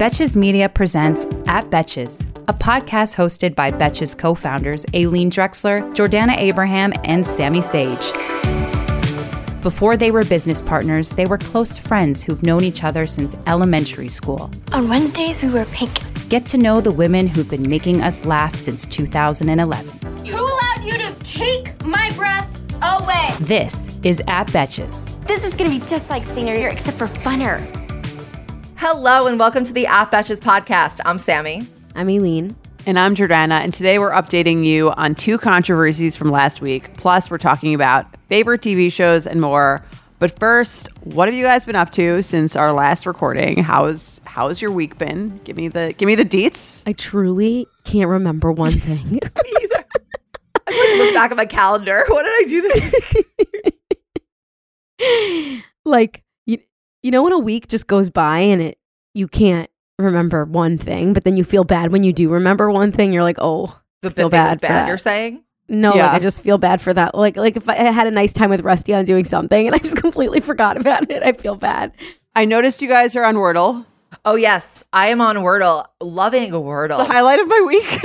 Betches Media presents At Betches, a podcast hosted by Betches co founders Aileen Drexler, Jordana Abraham, and Sammy Sage. Before they were business partners, they were close friends who've known each other since elementary school. On Wednesdays, we wear pink. Get to know the women who've been making us laugh since 2011. Who allowed you to take my breath away? This is At Betches. This is gonna be just like senior year, except for funner. Hello and welcome to the At Betches podcast. I'm Sammy. I'm Aileen. And I'm Jordana, and today we're updating you on two controversies from last week. Plus, we're talking about favorite TV shows and more. But first, what have you guys been up to since our last recording? How's how's your week been? Give me the give me the deets. I truly can't remember one thing. Either. I like look back at my calendar. What did I do this week? like you, you know when a week just goes by and it you can't remember one thing, but then you feel bad when you do remember one thing. You're like, oh, The feel bad bad. You're saying? no, Yeah. like I just feel bad for that. Like like if I had a nice time with Rusty on doing something and I just completely forgot about it, I feel bad. I noticed you guys are on Wordle. Oh yes, I am on Wordle. Loving Wordle. The highlight of my week.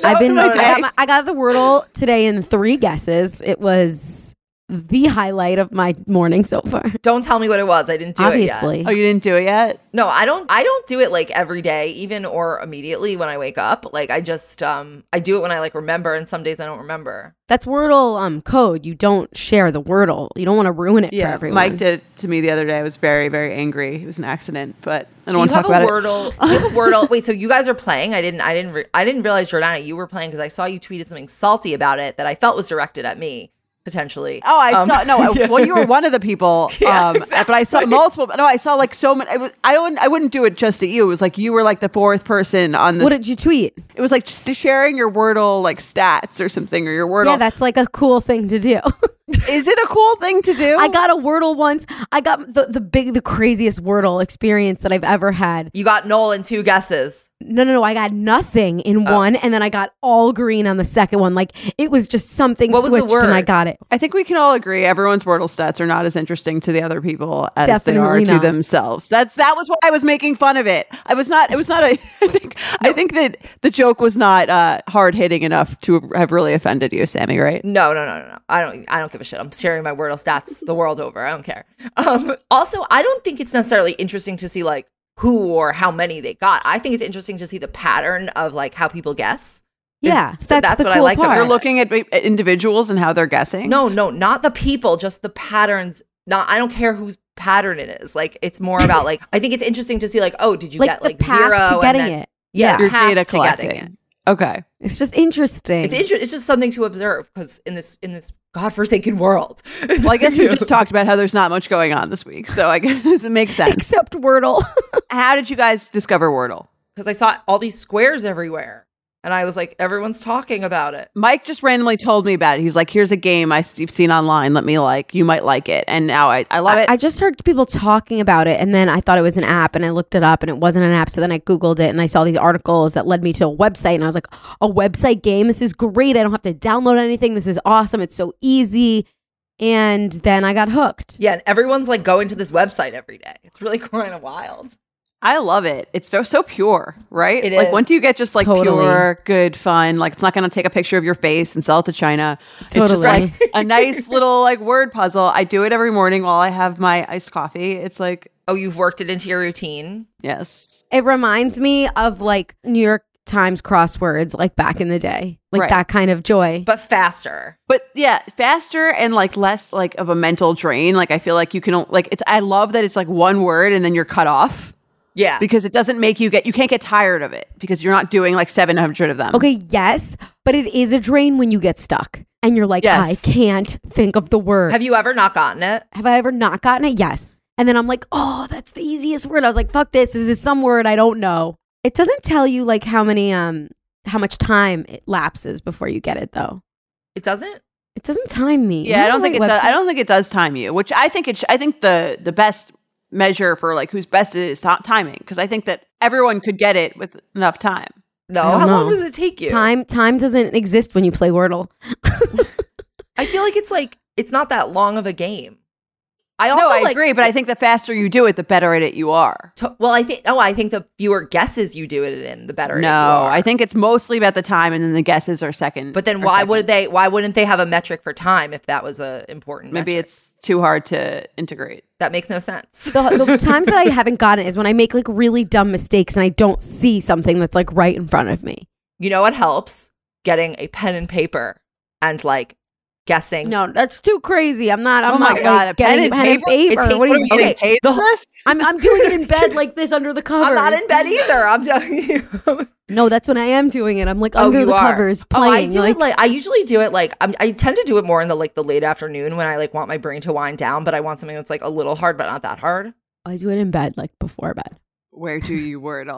I've been oh, my I got, my, I got the Wordle today in three guesses. It was the highlight of my morning so far. Don't tell me what it was. I didn't do Obviously. it yet. Obviously. Oh, you didn't do it yet? No, I don't. I don't do it like every day, even or immediately when I wake up. Like I just um I do it when I like remember, and some days I don't remember. That's Wordle um code. You don't share the Wordle. You don't want to ruin it for everyone. Mike did it to me the other day. I was very, very angry. It was an accident, but I don't Do want to have talk a about it. Wordle? Do you have a Wordle? Wait, so you guys are playing? I didn't. I didn't. Re- I didn't realize Jordana, you were playing because I saw you tweeted something salty about it that I felt was directed at me potentially. Oh, I Um, saw no. I- yeah. Well, you were one of the people. Yeah, um, But I saw multiple. No, I saw like so many. I was. I don't. I wouldn't do it just at you. It was like you were like the fourth person on the. What did you tweet? it was like just sharing your Wordle like stats or something or your Wordle. Yeah, that's like a cool thing to do. is it a cool thing to do? I got a Wordle once. I got the, the big, the craziest Wordle experience that I've ever had. You got Nolan two guesses. No, no, no. I got nothing in Oh. one, and then I got all green on the second one. Like it was just something What was the switched, and I got it. I think we can all agree everyone's Wordle stats are not as interesting to the other people as they Definitely are to themselves. That's that was why I was making fun of it. I was not. It was not a. I think. I think that the joke was not uh, hard hitting enough to have really offended you, Sammy. Right? No, no, no, no, no. I don't. I don't give a shit. I'm sharing my Wordle stats the world over. I don't care. Um, also, I don't think it's necessarily interesting to see like who or how many they got. I think it's interesting to see the pattern of like how people guess. Is- Yeah, so that's, that's the what I cool like part. You're looking at at individuals and how they're guessing. No, no, not the people, just the patterns. Not I don't care whose pattern it is. Like it's more about like I think it's interesting to see like oh did you like get the like path zero to and getting then- it. Yeah, your path data to getting collecting. Okay. It's just interesting. It's inter- It's just something to observe because in this in this godforsaken world. Well, I guess we just talked about how there's not much going on this week, so I guess it makes sense. Except Wordle. how did you guys discover Wordle? because I saw all these squares everywhere, and I was like, everyone's talking about it. Mike just randomly told me about it. He's like, "Here's a game I have seen online. Let me like. You might like it." And now I, I love it. I just heard people talking about it, and then I thought it was an app, and I looked it up, and it wasn't an app. So then I googled it, and I saw these articles that led me to a website, and I was like, "A website game? This is great! I don't have to download anything. This is awesome! It's so easy." And then I got hooked. Yeah, and everyone's like going to this website every day. It's really kind of wild. I love it. It's so, so pure, right? It like is. once you get just like Totally. pure, good fun, like it's not going to take a picture of your face and sell it to China. It's just Totally. like a nice little like word puzzle. I do it every morning while I have my iced coffee. It's like, Oh, you've worked it into your routine. yes. It reminds me of like New York Times crosswords, like back in the day, like Right. that kind of joy. but faster. But yeah, faster and like less like of a mental drain. Like I feel like you can like it's I love that it's like one word and then you're cut off Yeah. because it doesn't make you get you can't get tired of it because you're not doing like 700 of them. Okay, yes, but it is a drain when you get stuck and you're like, Yes. I can't think of the word. Have you ever not gotten it? Have I ever not gotten it? Yes. And then I'm like, oh, that's the easiest word. I was like, fuck this. Is this is some word I don't know. It doesn't tell you like how many um how much time it lapses before you get it though. It doesn't. It doesn't time me. Yeah, I don't on the think it right does. I don't think it does time you, which I think it. Sh- I think the the best measure for like who's best it is ti- timing because I think that everyone could get it with enough time. No. I don't How long does it take you? Time time doesn't exist when you play Wordle. I feel like it's like it's not that long of a game. I also no, I like, agree, but I think the faster you do it, the better at it you are. to- well, I think. Oh, I think the fewer guesses you do it in, the better. No, you are. I think it's mostly about the time, and then the guesses are second. But then why second. would they? Why wouldn't they have a metric for time if that was a important? Maybe metric? it's too hard to integrate. That makes no sense. the, the times that I haven't gotten it is when I make like really dumb mistakes and I don't see something that's like right in front of me. You know what helps? Getting a pen and paper and like guessing. No, that's too crazy. I'm not. I'm Oh my not God, like, a pen getting and pen and paper? paper. It's What are you taking- doing? okay, paid the- for this? I'm I'm doing it in bed like this under the covers. I'm not in bed either. I'm telling you. No, that's when I am doing it. I'm like Oh, under you the are. covers Oh, I playing. do like, it like I usually do it like I'm, I tend to do it more in the like the late afternoon when I like want my brain to wind down, but I want something that's like a little hard but not that hard. I do it in bed, like before bed. Where do you word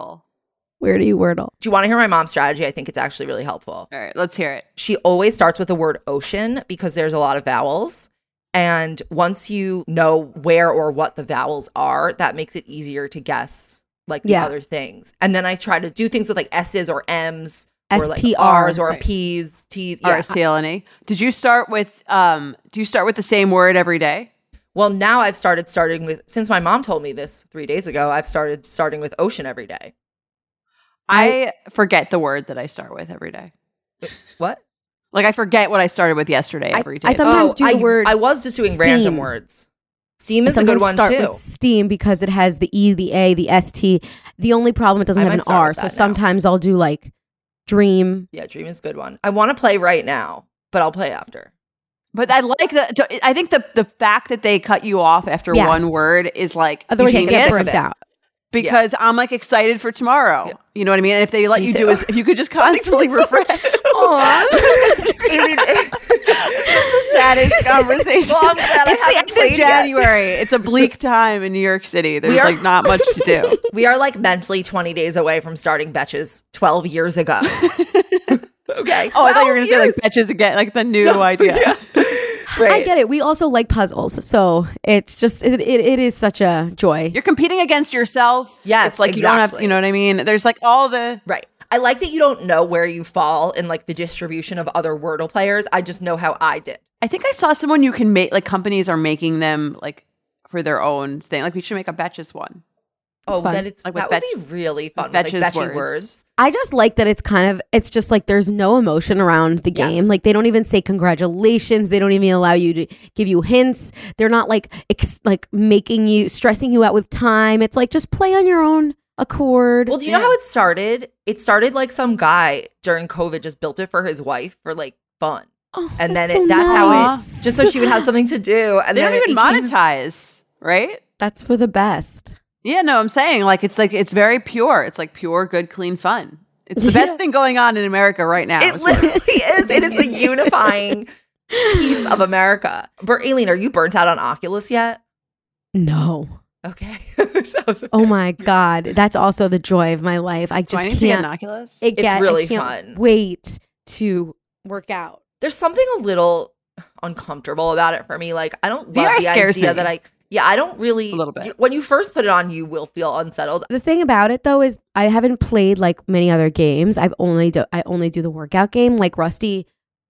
all? Where do you wordle? Do you want to hear my mom's strategy? I think it's actually really helpful. All right, let's hear it. She always starts with the word ocean because there's a lot of vowels. And once you know where or what the vowels are, that makes it easier to guess like the Yeah. other things. And then I try to do things with like S's or M's or like R's or Right. P's, T's. Yeah. Yeah. RSTLNE. E. Did you start with um do you start with the same word every day? Well, now I've started starting with since my mom told me this three days ago. I've started starting with ocean every day. I, forget the word that I start with every day. Uh, what? Like I forget what I started with yesterday I- every day. I sometimes oh, do the I, word I was just doing random words. Steam is a good sometimes one start too. with steam because it has the E, the A, the ST. The only problem it doesn't I have an R. So now. sometimes I'll do like dream. yeah, dream is a good one. I want to play right now, but I'll play after. but I like the I think the the fact that they cut you off after Yes. one word is like Otherwise, You you can't get get burnt of it. out. Because I'm like excited for tomorrow. Yeah. You know what I mean? And if they let Me you too. do is if you could just constantly refresh. Aw. It's the saddest conversation. Well, I'm glad I it's the haven't end of played yet. January. It's a bleak time in New York City. There's are- like not much to do. We are like mentally 20 days away from starting Betches 12 years ago. okay. Oh, I thought you were going to say like years. betches again, like the new idea. Right. I get it. We also like puzzles, so it's just it, it, it is such a joy. You're competing against yourself. Yes, it's like you don't have. exactly. You know what I mean? There's like all the. Right. I like that you don't know where you fall in like the distribution of other Wordle players. I just know how I did. I think I saw someone you can make like companies are making them like for their own thing. Like we should make a betches one. Oh, fun. then it's Like with that would be really fun. with With like Betches betchy words. words. I just like that it's kind of it's just like there's no emotion around the Yes. game. Like they don't even say congratulations. They don't even allow you to give you hints. They're not like ex- like making you stressing you out with time. It's like just play on your own accord. Well, do you know how it started? It started like some guy during COVID just built it for his wife for like fun. Oh, And then that's it, so that's how nice. it just so she would have something to do. And They then don't it even became- monetize, right? That's for the best. Yeah, no, I'm saying like it's like it's very pure. It's like pure, good, clean fun. It's the Yeah. best thing going on in America right now. It is literally is. It is the unifying piece of America. Bert Aileen, are you burnt out on Oculus yet? No. Okay. So- Oh my god, that's also the joy of my life. I Do just I need to get can't. an Oculus? it It's get- I really can't fun. Wait to work out. There's something a little uncomfortable about it for me. Like I don't love VR the scares idea me. that I yeah, I don't really A little bit. When you first put it on, you will feel unsettled. The thing about it though is I haven't played like many other games. I've only do I only do the workout game like Rusty.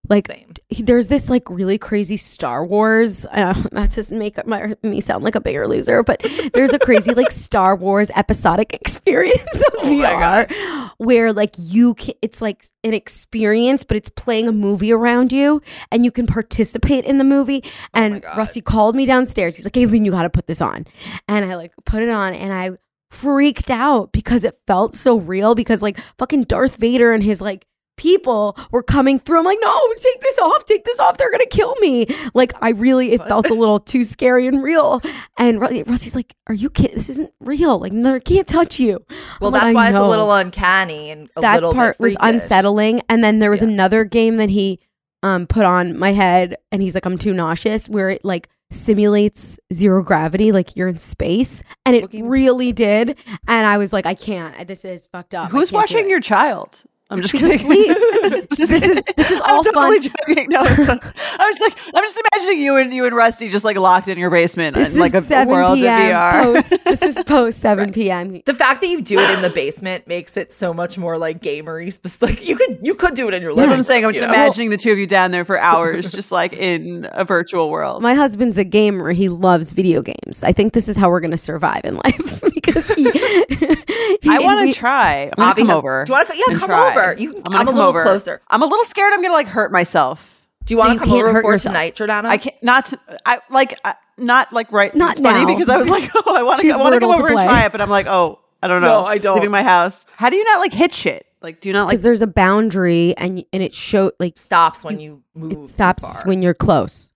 Like Same. there's this like really crazy Star Wars. Uh, not to make my, me sound like a bigger loser, but there's a crazy like Star Wars episodic experience of Oh VR where like you can. It's like an experience, but it's playing a movie around you, and you can participate in the movie. And Oh Rusty called me downstairs. He's like, "Aileen, you got to put this on," and I like put it on, and I freaked out because it felt so real. Because like fucking Darth Vader and his like people were coming through. I'm like, no, take this off, take this off. They're gonna kill me. Like, I really, it felt a little too scary and real. And Ru- Rusty's like, are you kidding? This isn't real. Like, no, I can't touch you. Well, I'm that's "I why it's a little uncanny and a that little part bit was unsettling. And then there was Yeah. another game that he um put on my head, and he's like, I'm too nauseous, where it like simulates zero gravity, like you're in space, and it Looking- really did. And I was like, I can't. This is fucked up. Who's watching your child I'm just She's kidding. asleep. this is this is all I'm totally fun. joking. No, it's fun. I was like, I'm just imagining you and you and Rusty just like locked in your basement This in like a 7 world of p.m. VR. Post, this is post 7 p.m. The fact that you do it in the basement makes it so much more like gamery. spe- Like you could you could do it in your That's living. what I'm saying. I'm just you know? imagining the two of you down there for hours, just like in a virtual world. My husband's a gamer. He loves video games. I think this is how we're going to survive in life because he. he I want to try. I'm come over. Do you want to? Yeah, come try. over. You. Can, gonna I'm, a little over. closer. I'm a little scared. I'm gonna like hurt myself. Do you want to come over for yourself. tonight, Jordana? I can't not. To, I like I, not like right. Not it's funny now. because I was like, oh, I want to. I want to come brutal to over and try it, but I'm like, oh, I don't know. No, I don't. Leaving my house. How do you not like hit shit? Like, do you not like? because there's a boundary and and it show like stops when you move. it stops when you're close.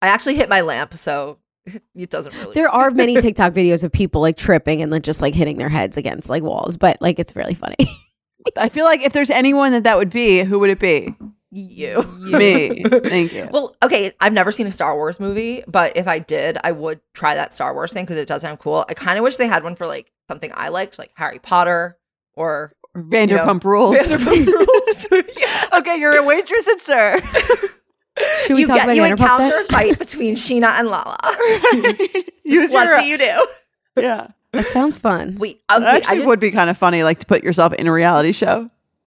I actually hit my lamp, so it doesn't really. There are many TikTok videos of people like tripping and then just like hitting their heads against like walls, but like it's really funny. I feel like if there's anyone that that would be, who would it be? you. Me. Thank you. Well, okay, I've never seen a Star Wars movie, but if I did, I would try that Star Wars thing because it does sound cool. I kind of wish they had one for like something I liked, like Harry Potter or Vanderpump Rules. Vanderpump Rules. yeah. okay, you're a waitress at SUR. Should we You talk get about you Vanderpump encounter then? a fight between Scheana and Lala. Use what your, do you do? yeah. That sounds fun. Wait, That wait, I actually just, would be kind of funny, like to put yourself in a reality show.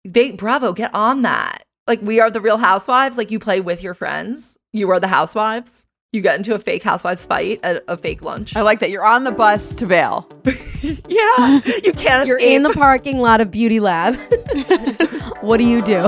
they Bravo, get on that. Like we are the Real Housewives. Like you play with your friends. You are the housewives. You get into a fake housewives fight at a fake lunch. I like that you're on the bus to bail. yeah, you can't You're escape. in the parking lot of Beauty Lab. what do you do?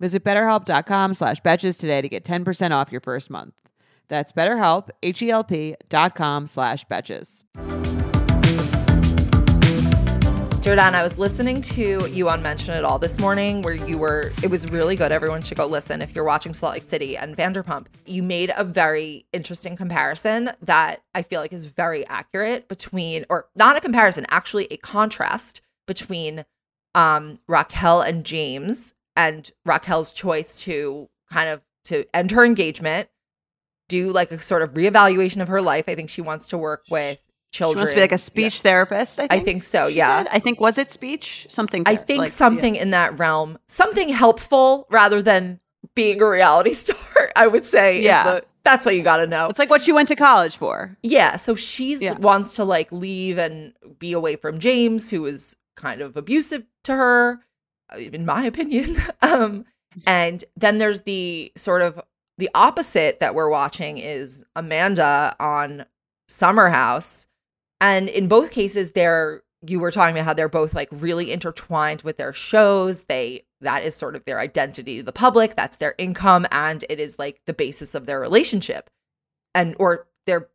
Visit betterhelp.com slash betches today to get 10% off your first month. That's betterhelp, H-E-L-P dot com slash betches. Jordan, I was listening to you on Mention It All this morning where you were, it was really good. Everyone should go listen if you're watching Salt Lake City and Vanderpump. You made a very interesting comparison that I feel like is very accurate between, or not a comparison, actually a contrast between um, Raquel and James and Raquel's choice to kind of to end her engagement, do like a sort of reevaluation of her life. I think she wants to work with children. She wants to be like a speech therapist, I I think. think so, yeah. said. I think, was it speech? Something. I think like, something in that realm, something helpful rather than being a reality star. I would say, Yeah. the- that's what you got to know. It's like what you went to college for. yeah, so she's Yeah. wants to like leave and be away from James, who is kind of abusive to her, in my opinion. um, and then there's the sort of the opposite that we're watching is Amanda on Summer House, and in both cases, they're you were talking about how they're both like really intertwined with their shows. They that is sort of their identity to the public. That's their income, and it is like the basis of their relationship, and or their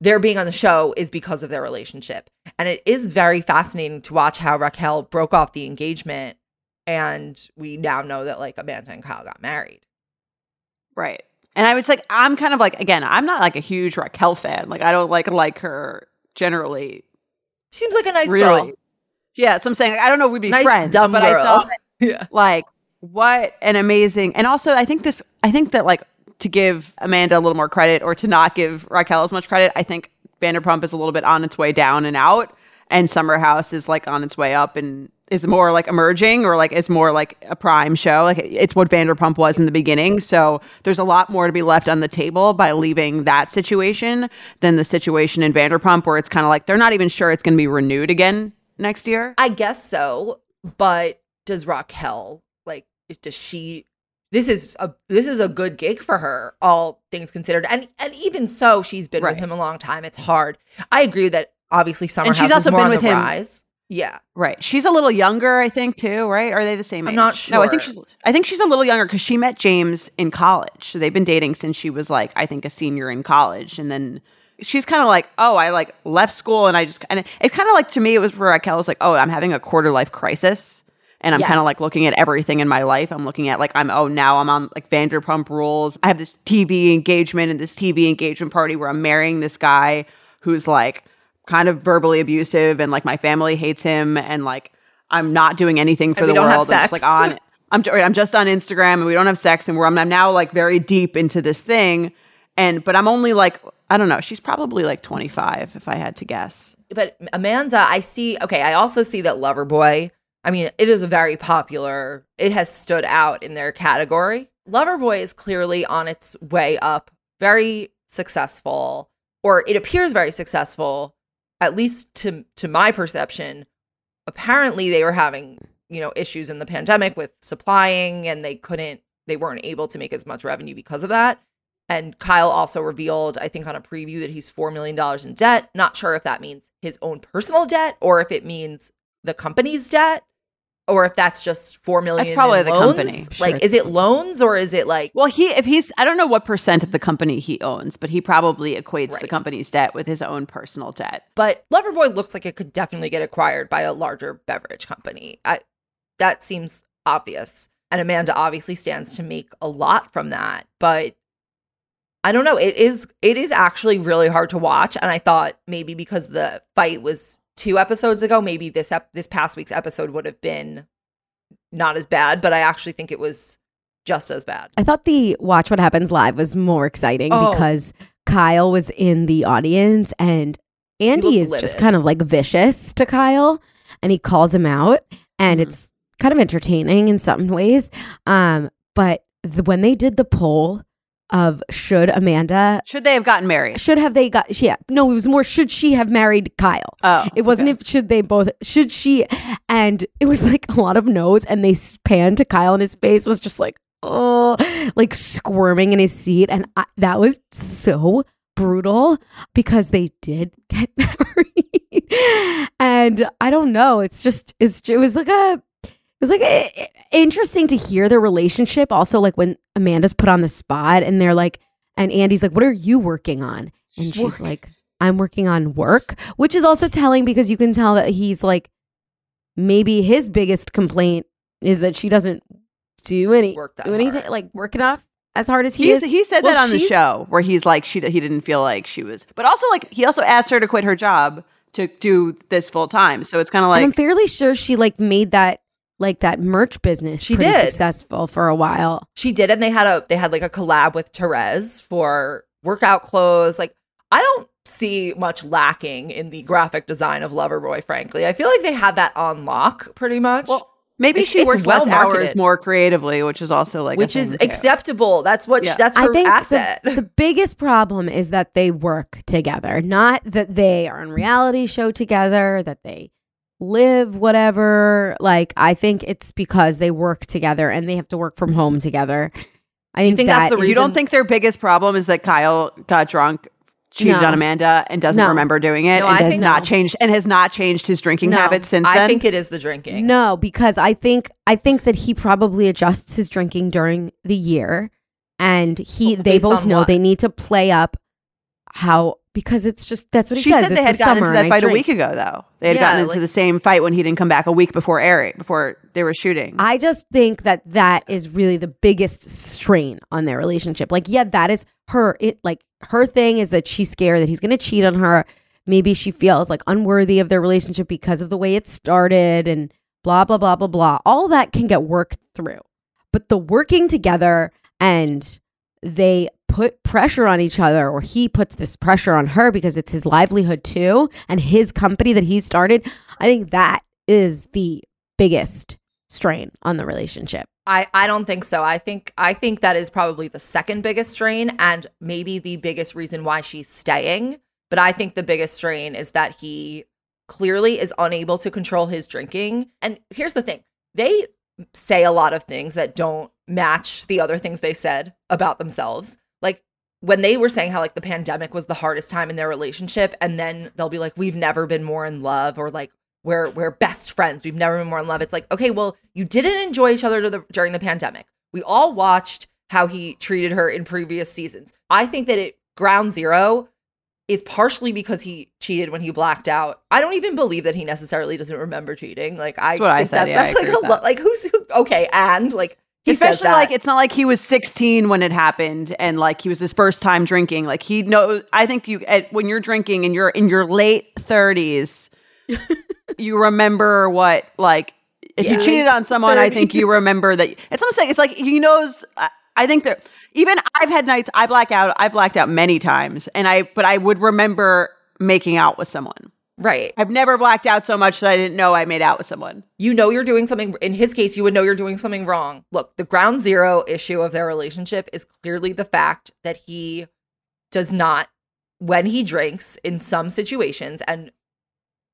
their being on the show is because of their relationship. And it is very fascinating to watch how Raquel broke off the engagement, and we now know that like Amanda and Kyle got married. Right. And I was like, I'm kind of like, again, I'm not like a huge Raquel fan. Like, I don't like like her generally. Seems like a nice really. girl. Yeah. So I'm saying, like, I don't know if we'd be Nice friends, dumb but girl. I thought, Yeah. like, what an amazing. And also, I think this, I think that like to give Amanda a little more credit or to not give Raquel as much credit, I think Vanderpump is a little bit on its way down and out, and Summer House is like on its way up and is more like emerging or like it's more like a prime show. Like it's what Vanderpump was in the beginning. So there's a lot more to be left on the table by leaving that situation than the situation in Vanderpump where it's kind of like they're not even sure it's going to be renewed again next year. I guess so, but does Raquel like does she this is a this is a good gig for her, all things considered. And and even so, she's been Right. with him a long time. It's hard. I agree that obviously Summer And she's also been with him- rise. Yeah. Right. She's a little younger, I think, too, right? Are they the same I'm age? not No, I think she's. I think she's a little younger because she met James in college. So they've been dating since she was like, I think a senior in college. And then she's kind of like, oh, I like left school and I just and it's kind of like to me it was for Raquel, it was like, oh, I'm having a quarter life crisis. And I'm kind of like looking at everything in my life. I'm looking at like I'm oh now I'm on like Vanderpump Rules. I have this TV engagement and this TV engagement party where I'm marrying this guy who's like kind of verbally abusive and like my family hates him and like I'm not doing anything for And the world. I'm just like on I'm I'm just on Instagram and we don't have sex and we're I'm now like very deep into this thing and but I'm only like I don't know. She's probably like 25 if I had to guess. but Amanda, I see. Okay, I also see that Loverboy. I mean, it is a very popular. It has stood out in their category. Loverboy is clearly on its way up, very successful, or it appears very successful, at least to to my perception. Apparently, they were having you know issues in the pandemic with supplying, and they couldn't. They weren't able to make as much revenue because of that. And Kyle also revealed, I think, on a preview that he's $4 million in debt. Not sure if that means his own personal debt or if it means the company's debt or if that's just $4 million. probably in the loans. company. Like, is it loans or is it like, Well, he if he's I don't know what percent of the company he owns, but he probably equates the company's debt with his own personal debt. but Loverboy looks like it could definitely get acquired by a larger beverage company. I, that seems obvious. And Amanda obviously stands to make a lot from that. But I don't know. It is it is actually really hard to watch. And I thought maybe because the fight was two episodes ago, maybe this ep- this past week's episode would have been not as bad. But I actually think it was just as bad. I thought the Watch What Happens Live was more exciting Oh. because Kyle was in the audience and Andy is looked just kind of like vicious to Kyle and he calls him out and Mhm. it's kind of entertaining in some ways. Um, but the, when they did the poll of should Amanda Should they have gotten married? should have they got yeah no it was more should she have married Kyle Oh, it wasn't okay. if should they both should she and it was like a lot of no's and they panned to Kyle and his face was just like oh like squirming in his seat and I, that was so brutal because they did get married and I don't know it's just it's it was like a was like a, interesting to hear their relationship also like when Amanda's put on the spot and they're like and Andy's like what are you working on and she's like I'm working on work, which is also telling because you can tell that he's like maybe his biggest complaint is that she doesn't do any Work that do anything hard. like work enough as hard as he He's, is. he said Well, that on the show where he's like she he didn't feel like she was, but also like he also asked her to quit her job to do this full time. So it's kind of and I'm fairly sure she like made that like that merch business She did. successful for a while. She did, and they had a they had like a collab with Terez for workout clothes. Like I don't see much lacking in the graphic design of Loverboy. Frankly, I feel like they had that on lock pretty much. well, maybe It's- she works less well hours more creatively, which is also like a which is too. acceptable. That's what Yeah. that's I her think asset. the, the biggest problem is that they work together, not that they are on reality show together, that they live whatever. Like I think it's because they work together and they have to work from home together. I think, think that's that the is- You don't think their biggest problem is that Kyle got drunk, cheated No. on Amanda, and doesn't No. remember doing it, No, and I has not No. changed and has not changed his drinking No. habits since I then? think it is the drinking. No, because I think I think that he probably adjusts his drinking during the year, and he Well, they both know what? they need to play up how because it's just that's what he she says. said they had the gotten into that fight a week ago, though. They had Yeah, gotten into like- the same fight when he didn't come back a week before airing, before they were shooting. I just think that that is really the biggest strain on their relationship. Like, yeah, that is her. It like her thing is that she's scared that he's going to cheat on her. Maybe she feels like unworthy of their relationship because of the way it started and blah blah blah blah blah. All that can get worked through, but the working together and they put pressure on each other or he puts this pressure on her because it's his livelihood too and his company that he started i think that is the biggest strain on the relationship I, I don't think so. I think I think that is probably the second biggest strain and maybe the biggest reason why she's staying. But I think the biggest strain is that he clearly is unable to control his drinking. And here's the thing. They say a lot of things that don't match the other things they said about themselves. Like when they were saying how like the pandemic was the hardest time in their relationship and then they'll be like we've never been more in love or like we're we're best friends. We've never been more in love. It's like, okay, well, you didn't enjoy each other the, during the pandemic. We all watched how he treated her in previous seasons. I think that it ground zero is partially because he cheated when he blacked out. I don't even believe that he necessarily doesn't remember cheating. Like I, That's what I said, That's, yeah, I like a lot. Like who's who, okay, and like he Especially like it's not like he was 16 when it happened and like he was his first time drinking. Like he knows. I think you at, when you're drinking and you're in your late 30s, you remember what like if you cheated on someone. I think you remember that. It's what I'm saying. It's like he knows. I, I think that even I've had nights I black out. I blacked out many times, and I but I would remember making out with someone. right. I've never blacked out so much that I didn't know I made out with someone. you know you're doing something in his case you would know you're doing something wrong look the ground zero issue of their relationship is clearly the fact that he does not when he drinks in some situations and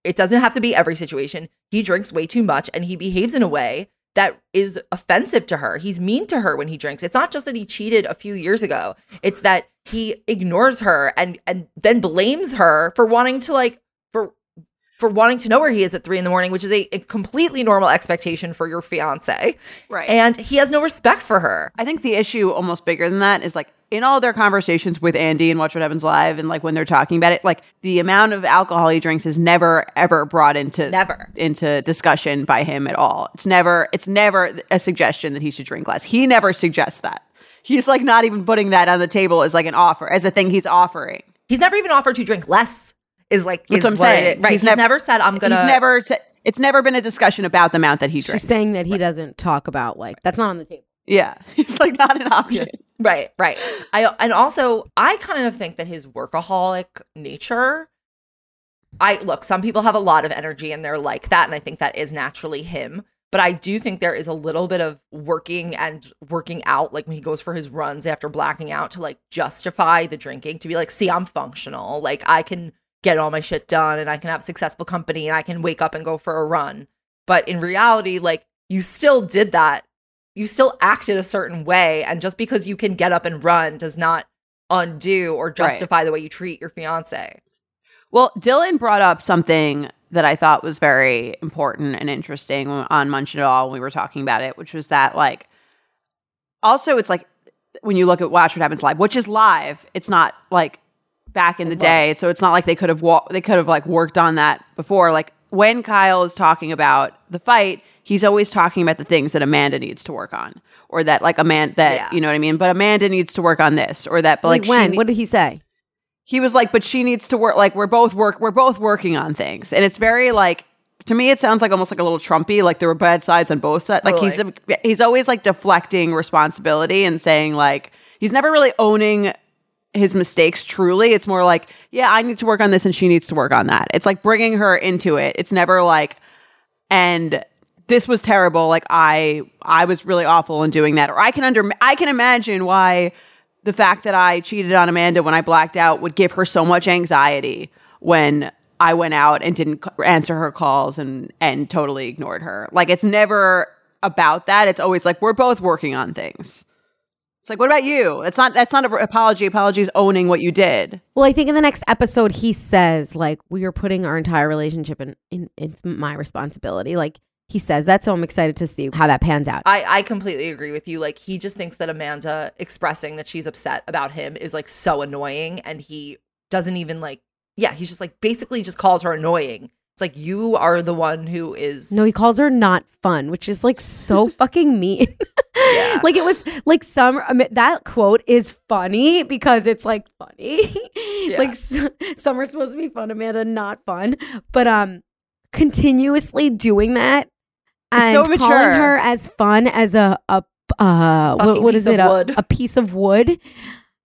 it doesn't have to be every situation he drinks way too much and he behaves in a way that is offensive to her. He's mean to her when he drinks. It's not just that he cheated a few years ago. It's that he ignores her and and then blames her for wanting to like for wanting to know where he is at three in the morning, which is a, a completely normal expectation for your fiance. Right. And he has no respect for her. I think the issue almost bigger than that is like in all their conversations with Andy and Watch What Happens Live and like when they're talking about it, like the amount of alcohol he drinks is never ever brought into Never. into discussion by him at all. It's never it's never a suggestion that he should drink less. He never suggests that. He's like not even putting that on the table as like an offer, as a thing he's offering. He's never even offered to drink less. Is like That's is what I'm what saying. is. Right. He's He's, nev- never, said I'm gonna. He's never sa- it's never been a discussion about the amount that he drinks. She's saying that he doesn't talk about like that's not on the table. Yeah. It's like not an option. Right. Right. I and also I kind of think that his workaholic nature. I look. Some people have a lot of energy and they're like that, and I think that is naturally him. But I do think there is a little bit of working and working out, like when he goes for his runs after blacking out to like justify the drinking, to be like, see, I'm functional. Like I can get all my shit done and I can have successful company and I can wake up and go for a run. But in reality, like you still did that. You still acted a certain way. And just because you can get up and run does not undo or justify the way you treat your fiance. Well, Dylan brought up something that I thought was very important and interesting on Mention It All when we were talking about it, which was that like also it's like when you look at Watch What Happens Live, which is live, it's not like back in the day. So it's not like they could have wa- they could have like worked on that before. Like when Kyle is talking about the fight, he's always talking about the things that Amanda needs to work on, or that like Amanda that Yeah. you know what I mean. But Amanda needs to work on this, or that but Like she when? ne- what did he say? he was like, but she needs to work. Like we're both work. We're both working on things, and it's very like to me. It sounds like almost like a little Trumpy. Like there were bad sides on both sides. Like he's he's always like deflecting responsibility and saying like he's never really owning his mistakes truly. It's more like, yeah, I need to work on this and she needs to work on that. It's like bringing her into it. It's never like, and this was terrible. Like I, I was really awful in doing that. Or I can under, I can imagine why the fact that I cheated on Amanda when I blacked out would give her so much anxiety when I went out and didn't answer her calls and and totally ignored her. Like it's never about that. It's always like we're both working on things. It's like, what about you? It's not. That's not an apology. Apology is owning what you did. Well, I think in the next episode he says like we are putting our entire relationship in, in it's my responsibility. Like he says that, so I'm excited to see how that pans out. I, I completely agree with you. Like he just thinks that Amanda expressing that she's upset about him is like so annoying and he doesn't even like yeah, he's just like basically just calls her annoying. It's like you are the one who is No, he calls her not fun, which is like so fucking mean. Yeah. like it was like some I mean, that quote is funny because it's like funny. Yeah. like s- some are supposed to be fun, Amanda, not fun. But um, continuously doing that and so calling her as fun as a a uh what, what is it a, a piece of wood.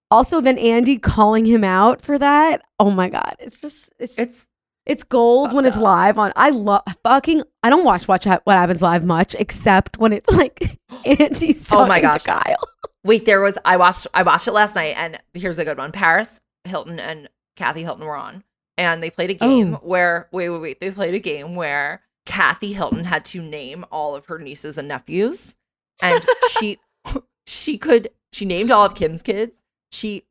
Also, then Andy calling him out for that. Oh my god, it's just it's it's it's gold when it's up. live on. I love fucking. I don't watch watch Ha- what happens live much, except when it's like Andy's talking Oh my gosh. to Kyle. Wait, there was I watched I watched it last night and here's a good one. Paris Hilton and Kathy Hilton were on and they played a oh. game Oh. where wait wait wait they played a game where Kathy Hilton had to name all of her nieces and nephews, and she she could she named all of Kim's kids. She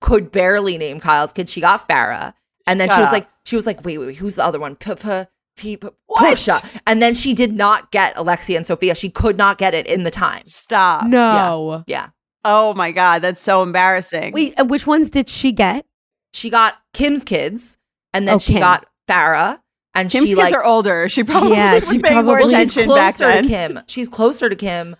could barely name Kyle's kids. She got Farrah, and then Shut she was up. like, she was like, wait, wait, wait, who's the other one? P P P P What? Portia. And then she did not get Alexia and Sophia. She could not get it in the time. Stop. No. Yeah, Oh my god, that's so embarrassing. Wait, uh, which ones did she get? she got Kim's kids, and then she Okay. got Farrah, and Kim's she kids like are older. She probably Yeah, was she paying more probably- well, she's attention back closer then. to Kim. She's closer to Kim,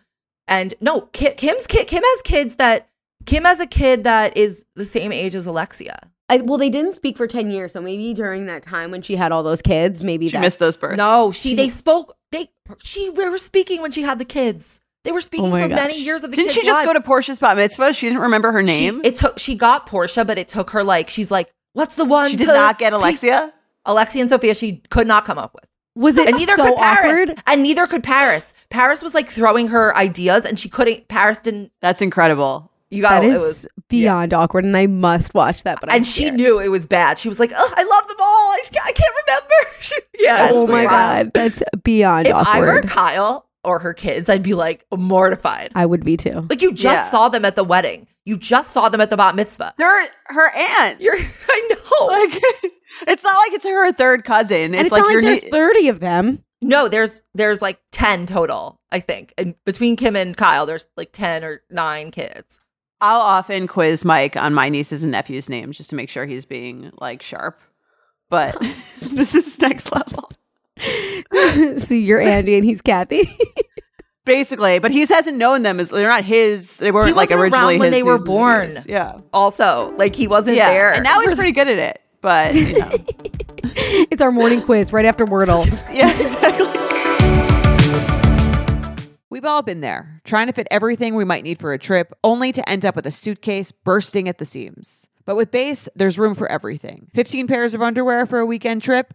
and no, Kim, Kim's kid. Kim has kids that Kim has a kid that is the same age as Alexia. I, well, they didn't speak for 10 years. So maybe during that time when she had all those kids, maybe She missed those births. No, she, She- they spoke. They she we were speaking when she had the kids. They were speaking Oh my for many years of the kids. Didn't kids' she just lives. go to Portia's bat mitzvah? She didn't remember her She- name. it took. She got Portia, but it took her like she's like, what's the one? She did not get P- Alexia. Alexia and Sophia. She could not come up with. Was it and neither so could Paris. awkward? And neither could Paris. Paris was like throwing her ideas, and she couldn't. Paris didn't. That's incredible. You got That it is was beyond awkward, and I must watch that. But I'm and she scared. knew it was bad. She was like, "Oh, I love them all. I, just- I can't remember." She- yeah. That's Oh my weird. god, that's beyond If I were awkward. Kyle or her kids, I'd be like mortified. I would be too. Like you just Yeah. saw them at the wedding. You just saw them at the bat mitzvah. They're her aunt. You're. I know. like, it's not like it's her third cousin. and It's, it's like not like your there's nie- 30 of them. no, there's there's like ten total. I think, and between Kim and Kyle, there's like ten or nine kids. I'll often quiz Mike on my nieces and nephews' names just to make sure he's being like sharp. But this is next level. so you're Andy and he's Kathy. Basically, but he hasn't known them as they're not his. They weren't He like wasn't originally when his they were born. nephews. Yeah, Also, like he wasn't yeah. there, And now he's pretty good at it. But you know. it's our morning quiz right after Wordle. yeah, exactly. We've all been there, trying to fit everything we might need for a trip, only to end up with a suitcase bursting at the seams. But with Béis, there's room for everything. 15 pairs of underwear for a weekend trip?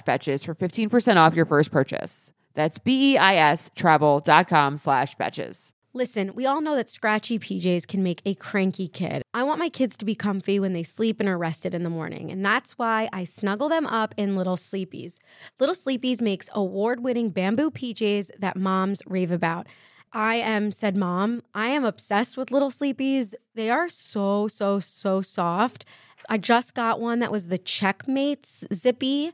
betches for 15% off your first purchase. That's B-E-I-S travel.com slash betches. Listen, we all know that scratchy PJs can make a cranky kid. I want my kids to be comfy when they sleep and are rested in the morning, and that's why I snuggle them up in Little Sleepies. Little Sleepies makes award winning bamboo PJs that moms rave about. I am said mom. I am obsessed with Little Sleepies. They are so, so, so soft. I just got one that was the Checkmates Zippy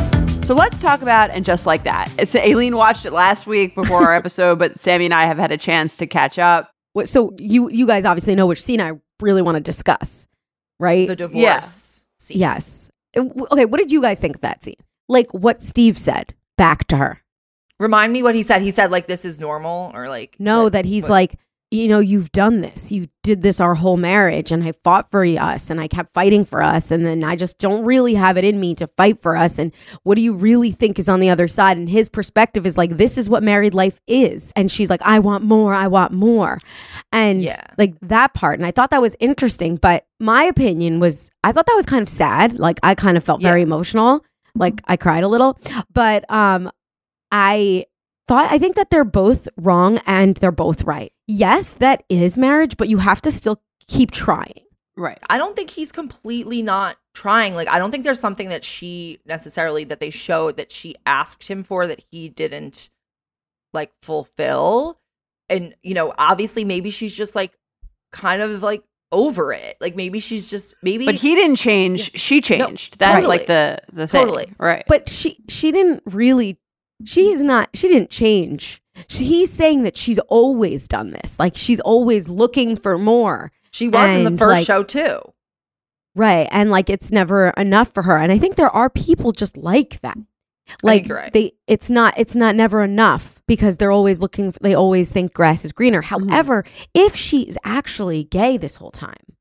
So let's talk about and just like that. It's Aileen watched it last week before our episode, but Sammy and I have had a chance to catch up. What, so you you guys obviously know which scene I really want to discuss, right? The divorce. Yeah. scene. yes. Okay, what did you guys think of that scene? Like what Steve said back to her. Remind me what he said. He said like this is normal or like No, what- that he's what- like you know, you've done this. You did this our whole marriage, and I fought for us, and I kept fighting for us, and then I just don't really have it in me to fight for us. And what do you really think is on the other side? And his perspective is like, this is what married life is. And she's like, I want more, I want more. And Yeah. like that part. And I thought that was interesting. But my opinion was, I thought that was kind of sad. Like, I kind of felt very emotional. Like, I cried a little. But um, I thought I think that they're both wrong and they're both right. Yes, that is marriage, but you have to still keep trying. Right. I don't think he's completely not trying. Like, I don't think there's something that she necessarily that they showed that she asked him for that he didn't like fulfill. And, you know, obviously maybe she's just like kind of like over it. Like maybe she's just maybe But he didn't change. She changed. That's totally. like the the thing. Totally. right. But she she didn't really she is not she didn't change. He's saying that she's always done this. Like she's always looking for more. she was in the first like- show too. Right. And like it's never enough for her. And I think there are people just like that. Like right. they it's not it's not never enough because they're always looking they always think grass is greener. Mm-hmm. However, if she's actually gay this whole time,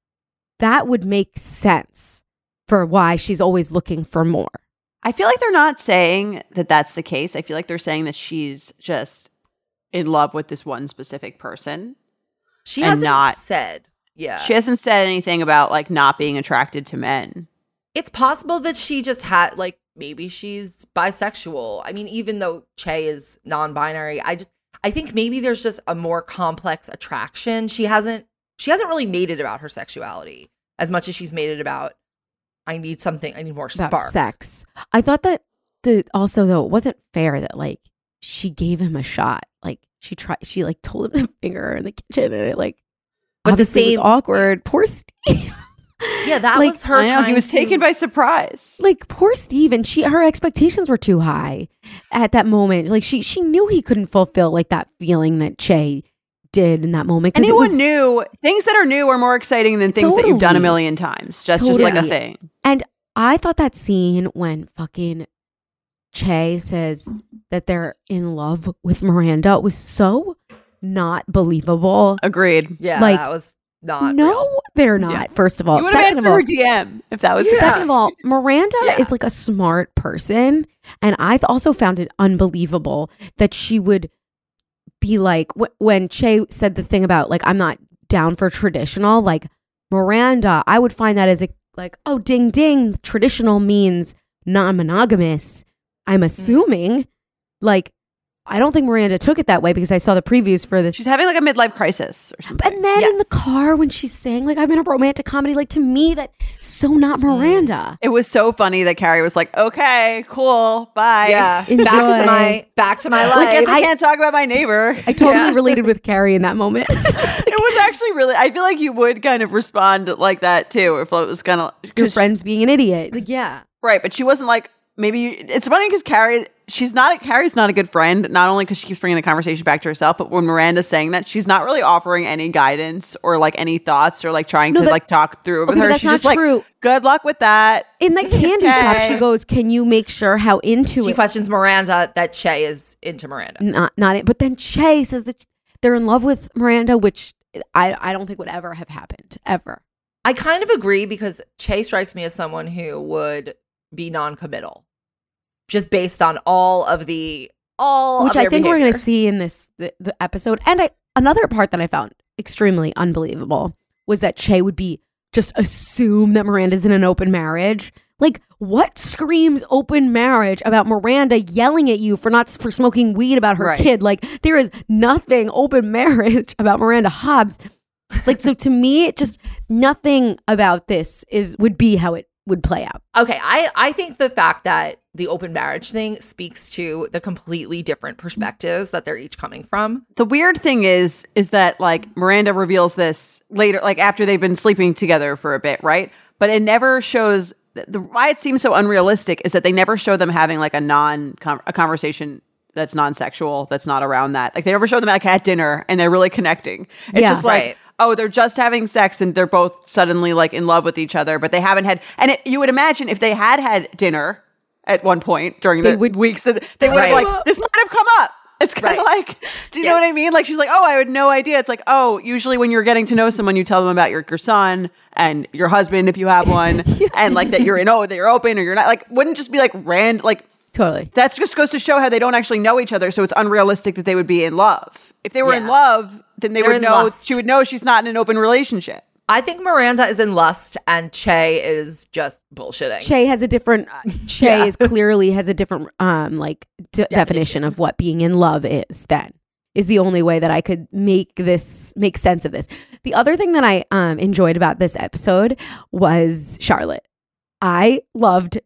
that would make sense for why she's always looking for more. I feel like they're not saying that that's the case. I feel like they're saying that she's just in love with this one specific person. She hasn't not- said. Yeah. She hasn't said anything about like not being attracted to men. it's possible that she just had like maybe she's bisexual. I mean, even though Che is non-binary, I just I think maybe there's just a more complex attraction. She hasn't she hasn't really made it about her sexuality as much as she's made it about I need something, I need more about spark. sex. I thought that the also though it wasn't fair that like she gave him a shot. Like she tried, she like told him to finger her in the kitchen, and it like But the obviously was same- awkward. Poor Steve. Yeah, that Like, was her I know he was to- taken by surprise. like poor Steve, and she her expectations were too high at that moment. Like she she knew he couldn't fulfill like that feeling that Che did in that moment. 'cause it Anyone was- new things that are new are more exciting than things that you've done a million times. That's just like a thing. And I thought that scene when fucking Che says that they're in love with Miranda it was so not believable. Agreed. Yeah, like, that was not no, real. they're not. Yeah. First of all, you second of all, her DM if that was Yeah. second of all, Miranda Yeah. is like a smart person, and I also found it unbelievable that she would be like wh- when Che said the thing about like I'm not down for traditional. Like Miranda, I would find that as a like oh ding ding. Traditional means non-monogamous. I'm mm. assuming, like I don't think Miranda took it that way because I saw the previews for this She's having like a midlife crisis or something. and then in the car when she's saying like I'm in a romantic comedy, like to me that so not mm. Miranda. It was so funny that Carrie was like, "Okay, cool, bye." Yeah, Enjoy. back to my back to my I life. guess I can't talk about my neighbor. I totally Yeah. related with Carrie in that moment. it was actually really. I feel like you would kind of respond like that too, if it was kind of Your friend's being an idiot. Like yeah. right. But she wasn't like maybe. You, it's funny because Carrie, she's not. Carrie's not a good friend. Not only because she keeps bringing the conversation back to herself, but when Miranda's saying that, she's not really offering any guidance or like any thoughts or like trying No, to that- like talk through it with Okay, but her. that's she's not just like, true. "Good luck with that." In the candy shop, she goes, "Can you make sure how into She it?" questions Miranda that Che is into Miranda. Not not it. But then Che says that they're in love with Miranda, which I I don't think would ever have happened ever. I kind of agree because Che strikes me as someone who would be non-committal, just based on all of the all which I think we're going to see in this the, the episode. And I, another part that I found extremely unbelievable was that Che would be just assume that Miranda's in an open marriage. Like, what screams open marriage about Miranda yelling at you for not for smoking weed about her Right. kid? Like, there is nothing open marriage about Miranda Hobbs. Like, so to me, it just nothing about this is would be how it would play out. Okay, I I think the fact that the open marriage thing speaks to the completely different perspectives that they're each coming from. The weird thing is, is that like Miranda reveals this later, like after they've been sleeping together for a bit, right? But it never shows. The why it seems so unrealistic is that they never show them having like a non a conversation that's non-sexual that's not around that. Like they never show them like at dinner and they're really connecting. It's Yeah. just like. Right. Oh, they're just having sex and they're both suddenly like in love with each other, but they haven't had. And it, you would imagine if they had had dinner at one point during the would- weeks, that they would have like this might have come up. It's kind of Right. like, do you know what I mean? Like she's like, oh, I had no idea. It's like, oh, usually when you're getting to know someone, you tell them about your your son and your husband if you have one, and like that you're in oh that you're open or you're not. Like, wouldn't just be like rand like Totally. that just goes to show how they don't actually know each other. So it's unrealistic that they would be in love. If they were in love, then they They're would know lust. she would know she's not in an open relationship. I think Miranda is in lust and Che is just bullshitting. Che has a different. Che Yeah. is clearly has a different um like d- definition of what being in love is. Then is the only way that I could make this make sense of this. The other thing that I um enjoyed about this episode was Charlotte. I loved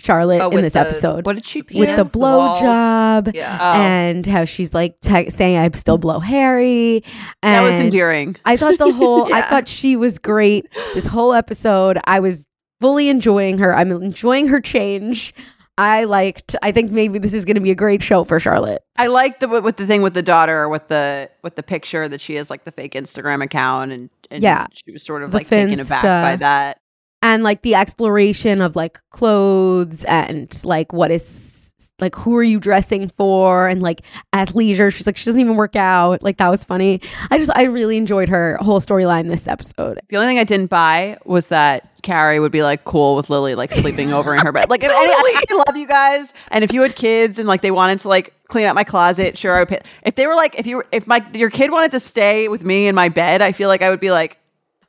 Charlotte Oh, in this the- episode What did she with the Penis, balls. blowjob. Yeah. Oh. And how she's like te- saying I still blow Harry. And that was endearing. I thought the whole I thought she was great. This whole episode, I was fully enjoying her. I'm enjoying her change. I liked I think maybe this is gonna be a great show for Charlotte. I like the with the thing with the daughter with the with the picture that she has like the fake Instagram account and, and Yeah. she was sort of The like taken aback Finsta. by that. And like the exploration of like clothes and like what is like who are you dressing for and like athleisure. She's like she doesn't even work out. Like that was funny. I just I really enjoyed her whole storyline this episode. The only thing I didn't buy was that Carrie would be like cool with Lily like sleeping over in her bed. Like if- I, I love you guys, and if you had kids and like they wanted to like clean out my closet, sure I would. Pay. If they were like if you were, if my your kid wanted to stay with me in my bed, I feel like I would be like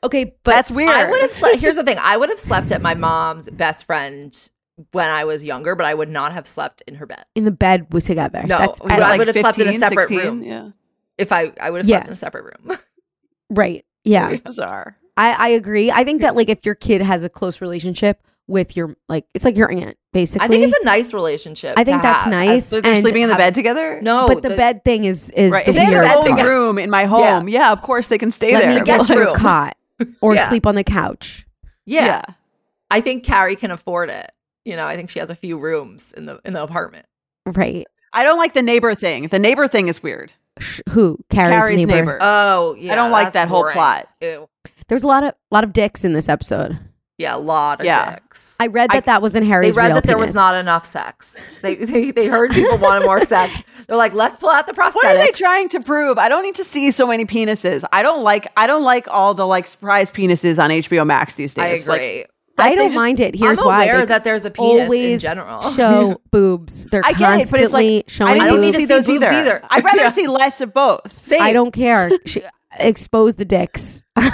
Okay, but That's weird. I would have slept. Here's the thing: I would have slept at my mom's best friend when I was younger, but I would not have slept in her bed in the bed with together. No, That's But I like, would have slept in a separate 16? room. Yeah, if I. I would have Yeah. slept in a separate room. right. Yeah. it's bizarre. I, I agree. I think that like if your kid has a close relationship with your like it's like your aunt basically. I think it's a nice relationship. I think to that's have. nice. So they're And sleeping in the have- bed together. No, but the, bed thing is is Right. the If they have weird their bed own thing. room in my home, yeah. of course they can stay Let there. me but, guess like- room. cot or Yeah. sleep on the couch. Yeah. I think Carrie can afford it. You know, I think she has a few rooms in the in the apartment. Right. I don't like the neighbor thing. The neighbor thing is weird. Who? Carrie's, Carrie's neighbor. neighbor. Oh, yeah. I don't like that's that whole plot. Ew. There was a lot of lot of dicks in this episode. Yeah, a lot of Yeah. dicks. I read that I- that wasn't they read real that there penis. was not enough sex. They, they they heard people wanted more sex. They're like, let's pull out the prosthetics. What are they trying to prove? I don't need to see so many penises. I don't like. I don't like all the like surprise penises on HBO Max these days. I days. Like, agree. I don't just- mind it. Here's I'm why. aware that there's a penis in always general. show boobs. They're I get it, but it's constantly like showing I don't don't need boobs. need to to see see those boobs either. either. I'd rather Yeah. see less of both. Same. I don't care. Expose the dicks. I'm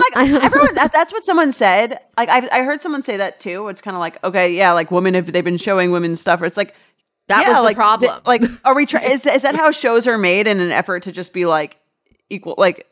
like everyone. That, that's what someone said. Like I, I heard someone say that too. It's kind of like okay, yeah, like women have they've been showing women stuff. Or it's like That yeah, was the like, problem. th- like, are we? Try- is is that how shows are made in an effort to just be like equal? Like,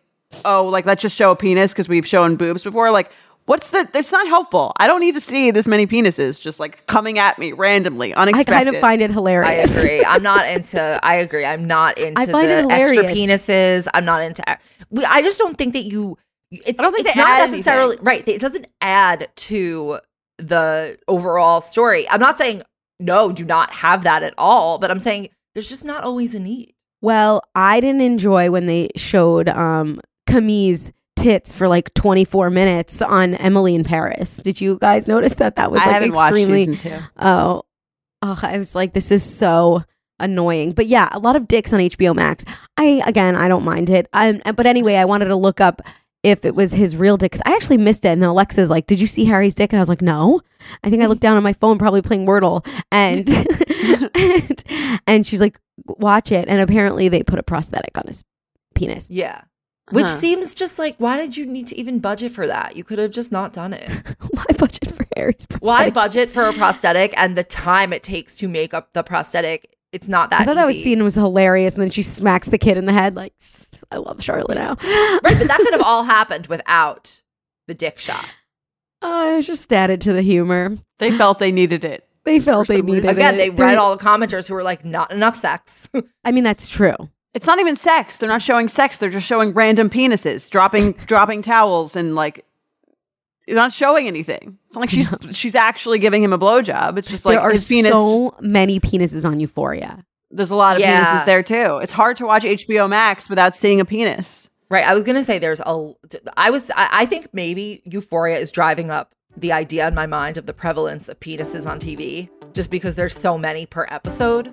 oh, like let's just show a penis because we've shown boobs before. Like, what's the? It's not helpful. I don't need to see this many penises just like coming at me randomly, unexpected. I kind of find it hilarious. I agree. I'm not into. I agree. I'm not into I find the it extra penises. I'm not into. we- I just don't think that you. It's, I don't think it's not necessarily anything. right. It doesn't add to the overall story. I'm not saying no, do not have that at all. But I'm saying there's just not always a need. Well, I didn't enjoy when they showed um Camille's tits for like 24 minutes on Emily in Paris. Did you guys notice that? That was I like extremely. watched season two. Oh, oh, I was like, this is so annoying. But yeah, a lot of dicks on HBO Max. I again, I don't mind it. Um, but anyway, I wanted to look up if it was his real dick because I actually missed it. And then Alexa's like, "Did you see Harry's dick?" And I was like, "No." I think I looked down on my phone, probably playing Wordle, and and, and she's like, "Watch it." And apparently, they put a prosthetic on his penis. Yeah. Which Huh. seems just like why did you need to even budget for that? You could have just not done it. Why budget for Harry's prosthetic? Why budget for a prosthetic and the time it takes to make up the prosthetic? It's not that. I thought that was easy. scene was hilarious, and then she smacks the kid in the head. Like, I love Charlotte now. right, but that could have all happened without the dick shot. Uh, it just added to the humor. They felt they needed it. They felt they needed reason. Again, it. they read all the commenters who were like, "Not enough sex." I mean, that's true. It's not even sex. They're not showing sex. They're just showing random penises, dropping dropping towels, and like they're not showing anything. It's not like she's she's actually giving him a blowjob. It's just like there are his penis. so many penises on Euphoria. there's a lot of Yeah. penises there too. It's hard to watch HBO Max without seeing a penis. right. I was gonna say there's a. I was. I, I think maybe Euphoria is driving up the idea in my mind of the prevalence of penises on TV, just because there's so many per episode.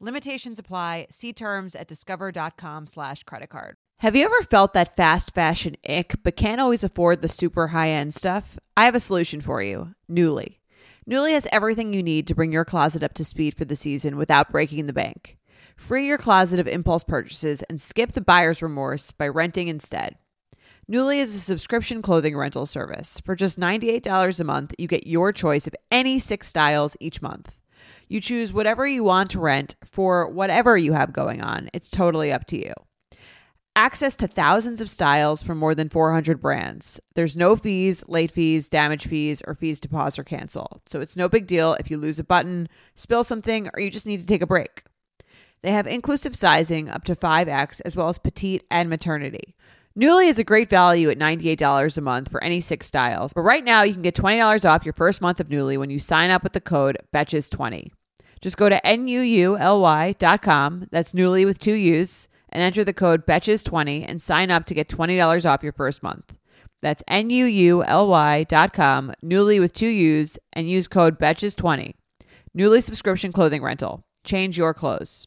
Limitations apply. See terms at discover.com slash credit card. Have you ever felt that fast fashion ick, but can't always afford the super high end stuff? I have a solution for you Nuuly. Nuuly has everything you need to bring your closet up to speed for the season without breaking the bank. Free your closet of impulse purchases and skip the buyer's remorse by renting instead. Nuuly is a subscription clothing rental service. For just $98 a month, you get your choice of any six styles each month. You choose whatever you want to rent for whatever you have going on. It's totally up to you. Access to thousands of styles from more than 400 brands. There's no fees, late fees, damage fees, or fees to pause or cancel. So it's no big deal if you lose a button, spill something, or you just need to take a break. They have inclusive sizing up to 5X as well as petite and maternity. Nuuly is a great value at $98 a month for any six styles, but right now you can get $20 off your first month of Nuuly when you sign up with the code BETCHES20. Just go to NUULY.com, that's Nuuly with two U's, and enter the code BETCHES20 and sign up to get $20 off your first month. That's N-U-U-L-Y.com, Nuuly with two U's, and use code BETCHES20. Nuuly subscription clothing rental. Change your clothes.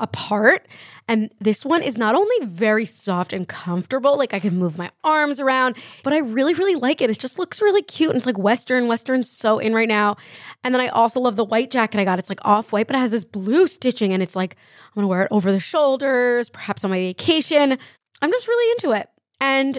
apart. And this one is not only very soft and comfortable, like I can move my arms around, but I really, really like it. It just looks really cute. And it's like Western. Western's so in right now. And then I also love the white jacket I got. It's like off white, but it has this blue stitching. And it's like, I'm gonna wear it over the shoulders, perhaps on my vacation. I'm just really into it. And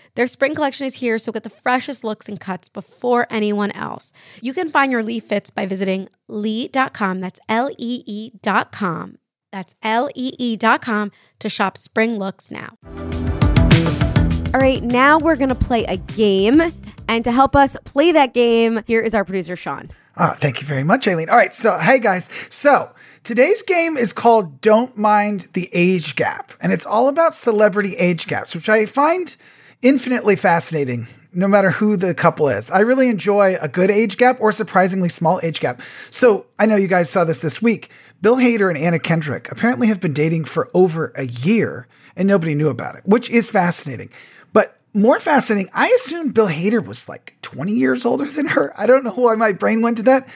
Their spring collection is here, so get the freshest looks and cuts before anyone else. You can find your Lee fits by visiting lee.com. That's L E E.com. That's L E E.com to shop spring looks now. All right, now we're going to play a game. And to help us play that game, here is our producer, Sean. Ah, thank you very much, Aileen. All right, so hey guys. So today's game is called Don't Mind the Age Gap, and it's all about celebrity age gaps, which I find infinitely fascinating no matter who the couple is. I really enjoy a good age gap or surprisingly small age gap. So I know you guys saw this this week. Bill Hader and Anna Kendrick apparently have been dating for over a year and nobody knew about it, which is fascinating. But more fascinating, I assumed Bill Hader was like 20 years older than her. I don't know why my brain went to that.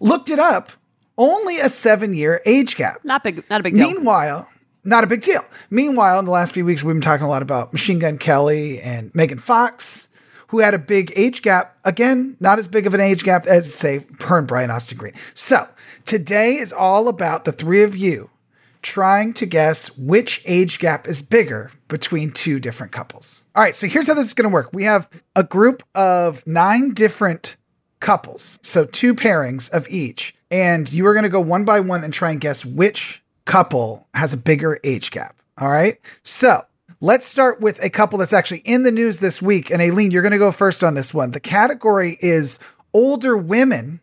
Looked it up. Only a seven year age gap. Not big, not a big deal. Meanwhile, not a big deal. Meanwhile, in the last few weeks, we've been talking a lot about Machine Gun Kelly and Megan Fox, who had a big age gap. Again, not as big of an age gap as, say, her and Brian Austin Green. So today is all about the three of you trying to guess which age gap is bigger between two different couples. All right, so here's how this is going to work. We have a group of nine different couples, so two pairings of each, and you are going to go one by one and try and guess which couple has a bigger age gap. All right, so let's start with a couple that's actually in the news this week. And Aileen, you're going to go first on this one. The category is older women.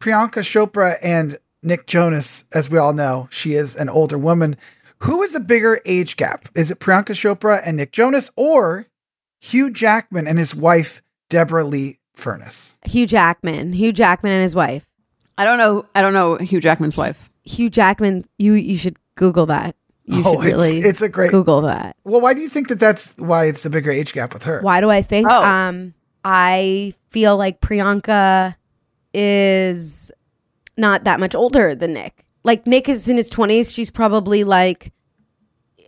Priyanka Chopra and Nick Jonas, as we all know, she is an older woman. Who is a bigger age gap? Is it Priyanka Chopra and Nick Jonas or Hugh Jackman and his wife, Deborra-Lee Furness? Hugh Jackman. Hugh Jackman and his wife. I don't know. I don't know Hugh Jackman's wife. Hugh Jackman, you you should Google that. You Oh, should it's- really it's a great- Google that. Well, why do you think that that's why it's a bigger age gap with her? Why do I think? Oh. Um, I feel like Priyanka is not that much older than Nick. Like Nick is in his 20s, she's probably like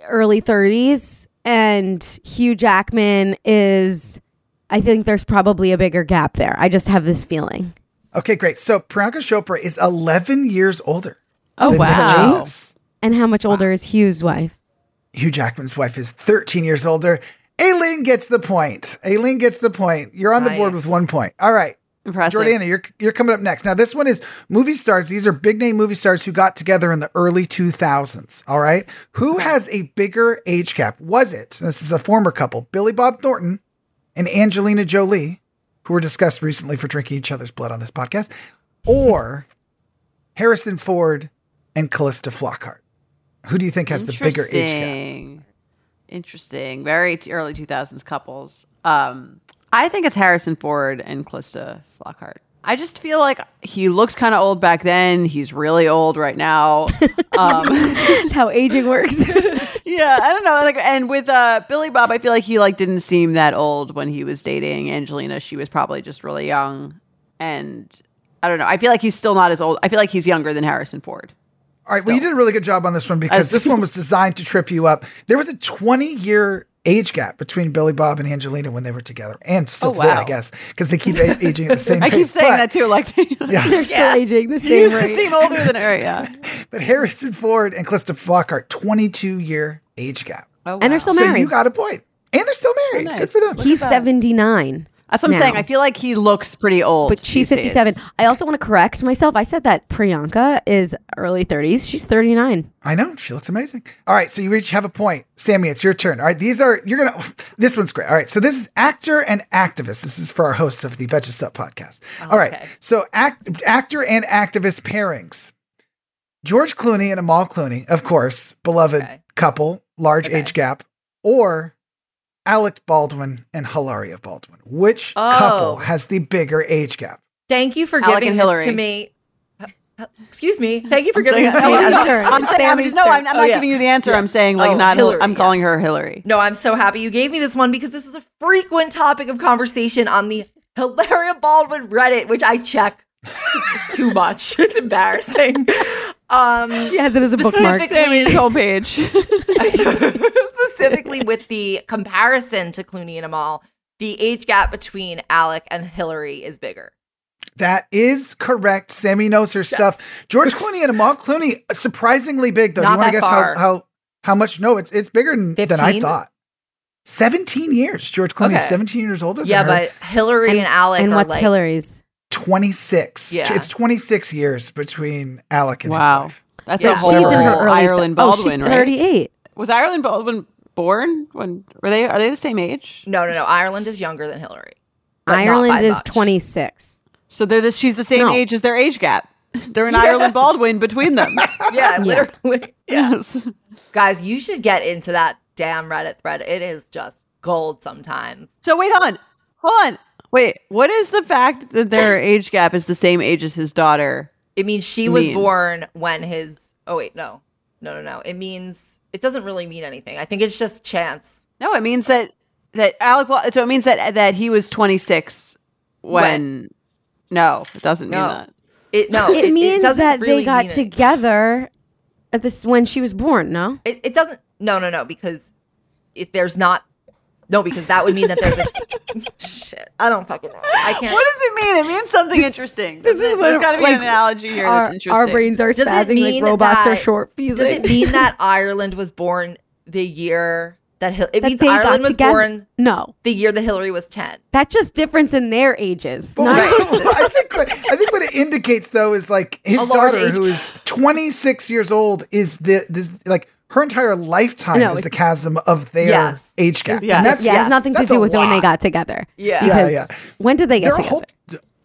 early 30s and Hugh Jackman is I think there's probably a bigger gap there. I just have this feeling. Okay, great. So Priyanka Chopra is 11 years older. Oh, wow. Jonas. And how much older is Hugh's wife? Hugh Jackman's wife is 13 years older. Aileen gets the point. Aileen gets the point. You're on the board Nice. with one point. All right. Impressive. Jordana, you're you're coming up next. Now, this one is movie stars. These are big name movie stars who got together in the early 2000s. All right. Who has a bigger age gap? Was it, this is a former couple, Billy Bob Thornton and Angelina Jolie, who were discussed recently for drinking each other's blood on this podcast, or Harrison Ford and Calista Flockhart? Who do you think has the bigger age gap? Interesting. Interesting. Very early 2000s couples. Um, I think it's Harrison Ford and Calista Flockhart. I just feel like he looked kind of old back then. He's really old right now. Um, That's how aging works. yeah, I don't know. Like, and with uh, Billy Bob, I feel like he like didn't seem that old when he was dating Angelina. She was probably just really young, and I don't know. I feel like he's still not as old. I feel like he's younger than Harrison Ford. All right. Well, you did a really good job on this one because this one was designed to trip you up. There was a 20 year age gap between Billy Bob and Angelina when they were together, and still Oh, today, wow. I guess, because they keep a- aging at the same time. I pace. keep saying but, that too. Like, Yeah. They're still aging the he same used to rate. seem older than her. Yeah. But Harrison Ford and Calista Flockhart, 22 year age gap. Oh, And they're wow. still So married. you got a point. And they're still married. Oh, Good for them. He's 79. That's what I'm now. saying. I feel like he looks pretty old. But she's these days. 57. I also want to correct myself. I said that Priyanka is early 30s. She's 39. I know. She looks amazing. All right. So you each have a point. Sammy, it's your turn. All right. These are, you're going to, this one's great. All right. So this is actor and activist. This is for our hosts of the Betches Up podcast. Oh, All right. okay. So act, actor and activist pairings. George Clooney and Amal Clooney, of course, beloved Okay. couple, large Okay. age gap, or Alec Baldwin and Hilaria Baldwin. Which Oh. couple has the bigger age gap? Thank you for Alec giving and this Hillary. to me. Excuse me. Thank you for I'm giving saying- this to me. Sammy's turn. I'm saying, I'm Sammy's no. I'm, I'm Oh, not yeah. giving you the answer. Yeah. I'm saying like Oh, not. Hillary, I'm yes. calling her Hillary. No, I'm so happy you gave me this one because this is a frequent topic of conversation on the Hilaria Baldwin Reddit, which I check too much. It's embarrassing. Um, She has it as a bookmark. Specifically- Sammy's homepage. specifically with the comparison to Clooney and Amal, the age gap between Alec and Hillary is bigger. That is correct. Sammy knows her stuff. George Clooney and Amal Clooney, surprisingly big though. Not Do you want to guess far. how, how how much? No, it's it's bigger than, than I thought. Seventeen years. George Clooney is seventeen years older Yeah, than her. but Hillary and, Alec and are what's like Hillary's? twenty six. Yeah. It's twenty six years between Alec and wow, his wife. that's Yeah, a whole she's She's in her early Ireland oh, Baldwin, she's right? 38. Was Ireland Baldwin born when were they? Are they the same age? no, no, no. Ireland is younger than Hillary. Ireland is much. 26. So they're this. she's the same No. age as their age gap. They're an Ireland Baldwin between them. Yeah, literally. Yeah. yes. Guys, you should get into that damn Reddit thread. It is just gold sometimes. So wait, hold on, hold on. Wait, what is the fact that their age gap is the same age as his daughter? It means she was born when his. Oh wait, no, no, no, no. It means it doesn't really mean anything. I think it's just chance. No, it means that that Alec. Bal- So it means that that he was 26 when. When? No, it doesn't mean that. It no. It, means doesn't that really they got mean anything. together at this when she was born, no? It, it doesn't. No, no, no. Because if there's not. No, because that would mean that there's this. shit. I don't fucking know. I can't. What does it mean? It means something interesting. this is it? what, There's got to be like, an analogy here our, that's interesting. Our brains are Does spazzing like mean robots are short fusing. Does it mean that Ireland was born the year that Hil- it that means Ireland was together? born No, the year that Hillary was ten? that's just difference in their ages. But Not- I think what, I think what it indicates though is like his A daughter, age who is 26 years old, is the this like her entire lifetime No, is the chasm of their Yes. age gap. Yes. And that's, yeah, it Yes, has nothing to that's a do with when they got together. Yeah. Yeah, Because yeah. when did they get There are together?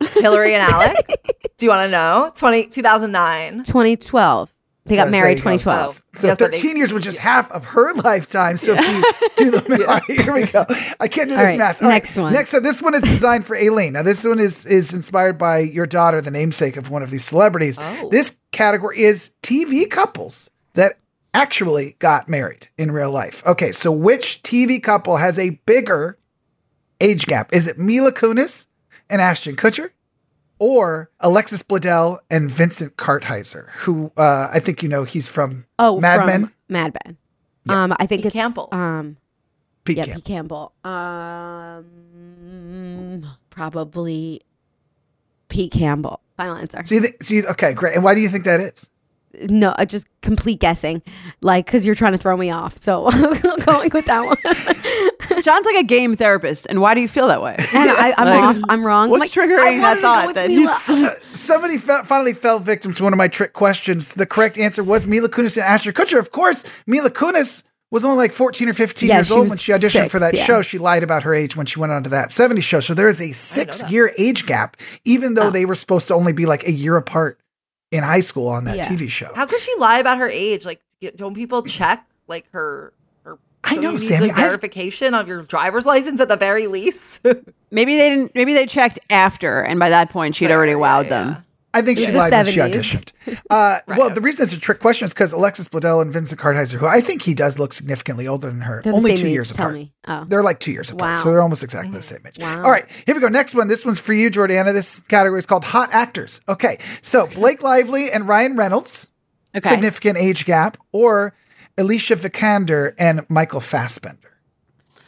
whole Hillary and Alec. Do you want to know? 20, 2009. 2012. They got married there 2012. So, so Yes, but they- 13 years, which is half of her lifetime. So if you do the math, all right, here we go. I can't do this right, math. All right, next one. Next up, this one is designed for Aileen. Now, this one is is inspired by your daughter, the namesake of one of these celebrities. Oh. This category is TV couples that actually got married in real life. Okay, so which TV couple has a bigger age gap? Is it Mila Kunis and Ashton Kutcher, or Alexis Bledel and Vincent Kartheiser, who uh, I think you know he's from Oh, Mad from Men. Mad Men. Um, I think Pete it's Campbell. Um, Pete yeah, Campbell. Pete Campbell. Um, probably Pete Campbell. Final answer. So you think? So you, okay, great. And why do you think that is? No, uh, just complete guessing, like because you're trying to throw me off. So I'm going with that one. Sounds like a game therapist. And why do you feel that way? and I, I'm Like, off. I'm wrong. What's Like, triggering that wanted to go thought that he's So- somebody fe- finally fell victim to one of my trick questions. The correct answer was Mila Kunis and Ashton Kutcher. Of course, Mila Kunis was only like 14 or 15 Yeah, years old when she auditioned six, for that yeah. show. She lied about her age when she went on to that 70s show. So there is a six year age gap, even though Oh. they were supposed to only be like a year apart in high school on that Yeah. TV show. How could she lie about her age? Like, don't people check like her? her I don't know, you need, Sammy, Like, I've- verification of your driver's license at the very least. maybe they didn't. Maybe they checked after, and by that point she'd already Fair, wowed yeah, them. Yeah. I think she The lied when she 70s. auditioned. Uh, well, the reason it's a trick question is because Alexis Bledel and Vincent Kartheiser, who I think he does look significantly older than her, They're only two age, years tell apart. me. Oh. They're like two years apart, Wow. so they're almost exactly the same age. Wow. All right, here we go. Next one. This one's for you, Jordana. This category is called Hot Actors. Okay, so Blake Lively and Ryan Reynolds, Okay. significant age gap, or Alicia Vikander and Michael Fassbender.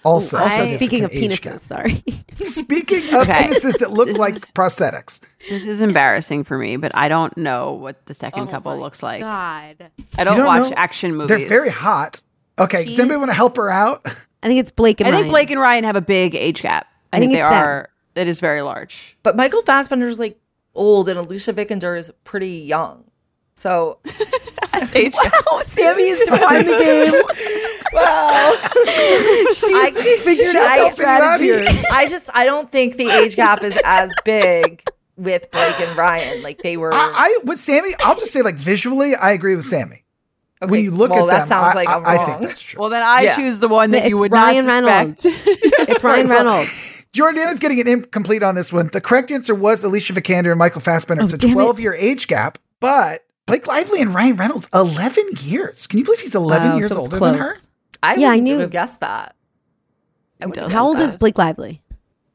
Also, Also, speaking of age penises, gap. sorry. Speaking of Okay. penises that look This like is- prosthetics. This is embarrassing for me, but I don't know what the second Oh couple my looks like. God. I don't, don't watch know? action movies. They're very hot. Okay, does anybody want to help her out? I think it's Blake and I think Blake and Ryan have a big age gap. I, I think, think they it's them. are. It is very large. but Michael Fassbender is like old, and Alicia Vikander is pretty young. So age gap. Oh, Sammy is defining the game. well, I figured out helping you out here. I just I don't think the age gap is as big with Blake and Ryan. Like they were. I, I with Sammy, I'll just say like visually, I agree with Sammy. okay, when you look well, at that them, sounds like I, I'm I think that's true. Well, then I Yeah. choose the one that it's you would Ryan not suspect. Reynolds. It's Ryan Reynolds. Jordan is getting an incomplete on this one. The correct answer was Alicia Vikander and Michael Fassbender. Oh, it's a Oh, damn it. 12 year age gap, but Blake Lively and Ryan Reynolds, 11 years. Can you believe he's 11 Wow, years so it's older than her? I Yeah, I wouldn't knew. have guessed that. I How old guessed is. Blake Lively?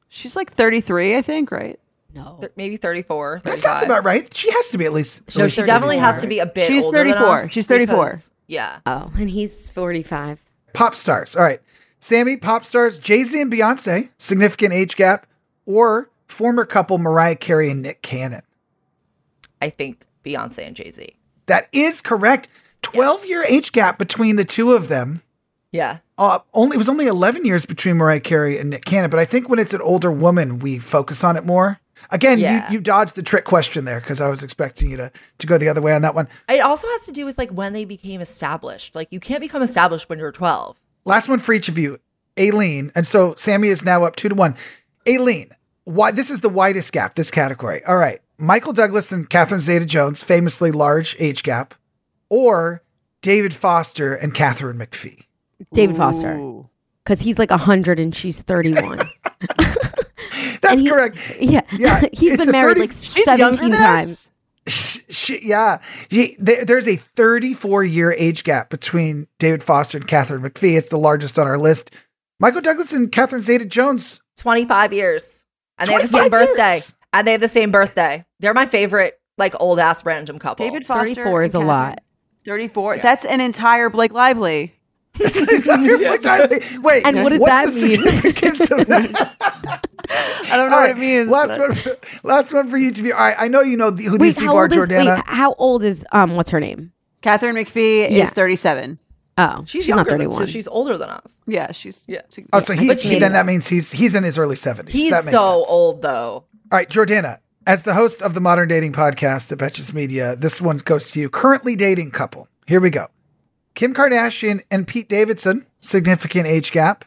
She's like 33, I think, right? No. Th- Maybe 34, That sounds about right. She has to be at least. at No, least she definitely has to be a bit She's older than 34. us She's 34. because- Yeah. Oh, and he's 45. Pop stars. All right. Sammy, pop stars, Jay Z and Beyonce, significant age gap, or former couple Mariah Carey and Nick Cannon. I think Beyonce and Jay Z. That is correct. 12 year age gap between the two of them. Yeah. Uh, only it was only 11 years between Mariah Carey and Nick Cannon, but I think when it's an older woman, we focus on it more. Again, Yeah. you, you dodged the trick question there because I was expecting you to, to go the other way on that one. It also has to do with like when they became established. Like you can't become established when you're 12. Last one for each of you, Aileen. And so Sammy is now up two to one. Aileen, why this is the widest gap, this category. All right. Michael Douglas and Catherine Zeta Jones, famously large age gap, or David Foster and Katharine McPhee. David Foster. Because he's like 100 and she's 31. That's he- correct. yeah. Yeah, he's it's been married 30 like 17 times. us? She, yeah, He- there- there's a 34 year age gap between David Foster and Katharine McPhee. It's the largest on our list. Michael Douglas and Catherine Zeta Jones. 25 years. And they have the 25 same birthday. Years? And they have the same birthday. They're my favorite, like old ass random couple. David Foster. 34 is a Catherine- lot. 34. That's an entire Blake Lively. It's, it's under Blake Lively. Wait, And what does what's that the mean? significance of that? I don't know All what it means. Last but- one, for, last one for you to be. All right, I know you know the, who Wait, these people are, old is wait, Jordana. how old is um what's her name? Katharine McPhee Yeah. is 37. Oh, She's, she's, not younger than- 31. so she's older than us. Yeah, she's Yeah. oh, so he's But he, then that means he's he's in his early seventies. He's that so sense. old though. All right, Jordana, as the host of the Modern Dating Podcast at Betches Media, this one goes to you. Currently dating couple. Here we go. Kim Kardashian and Pete Davidson, significant age gap.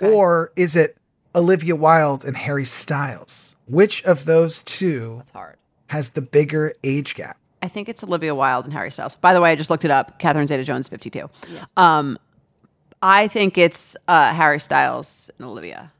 Or is it Olivia Wilde and Harry Styles? Which of those two That's hard. has the bigger age gap? I think it's Olivia Wilde and Harry Styles. By the way, I just looked it up. Catherine Zeta Jones, 52. Um, I think it's uh, Harry Styles and Olivia.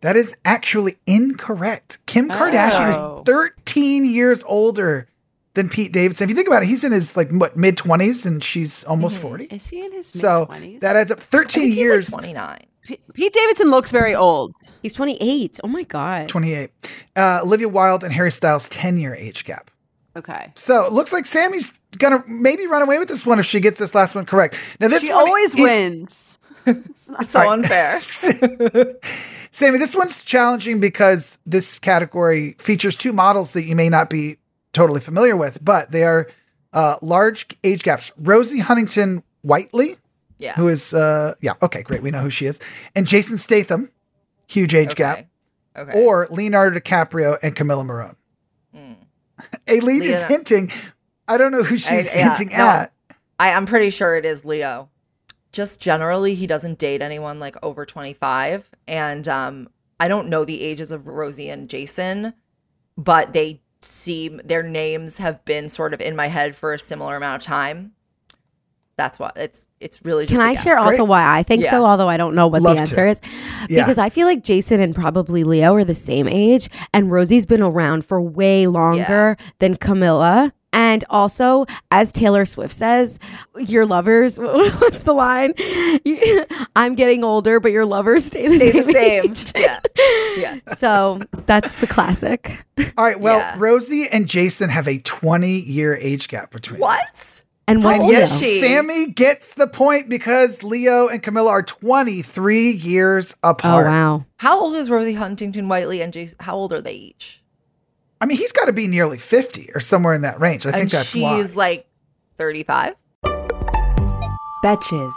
That is actually incorrect. Kim Kardashian Oh. is 13 years older than Pete Davidson. If you think about it, he's in his like what mid 20s and she's almost 40. Is he in his So mid-20s? that adds up 13 I think years. He's like 29. P- Pete Davidson looks very old. He's 28. Oh my god. 28. Uh, Olivia Wilde and Harry Styles 10 year age gap. Okay. So it looks like Sammy's gonna maybe run away with this one if she gets this last one correct. Now this She one always is- wins. It's so unfair. Sammy, this one's challenging because this category features two models that you may not be totally familiar with, but they are uh, large age gaps. Rosie Huntington Whiteley, Yeah. who is uh, yeah, okay, great, we know who she is, and Jason Statham, huge age gap, Okay. or Leonardo DiCaprio and Camila Morrone. Aileen is hinting. I don't know who she's I- yeah, hinting no. at. I, I'm pretty sure it is Leo. Just generally, he doesn't date anyone like over 25. And um, I don't know the ages of Rosie and Jason, but they seem their names have been sort of in my head for a similar amount of time. That's why it's. It's really just. Can a I guess. share also why I think Yeah. so, although I don't know what Love the to. answer is? Yeah. Because I feel like Jason and probably Leo are the same age, and Rosie's been around for way longer than Camila. And also, as Taylor Swift says, your lovers, what's the line? You- I'm getting older, but your lovers stay the Stay the same. same. age. yeah. Yeah. So that's the classic. All right, well, Yeah. Rosie and Jason have a 20 year age gap between. What? And what's And old Leo? is she? Sammy gets the point because Leo and Camila are 23 years apart. Oh, apart. wow. How old is Rosie Huntington Whiteley and Jason? How old are they each? I mean, he's got to be nearly 50 or somewhere in that range. I think and that's she's why. like 35. Betches.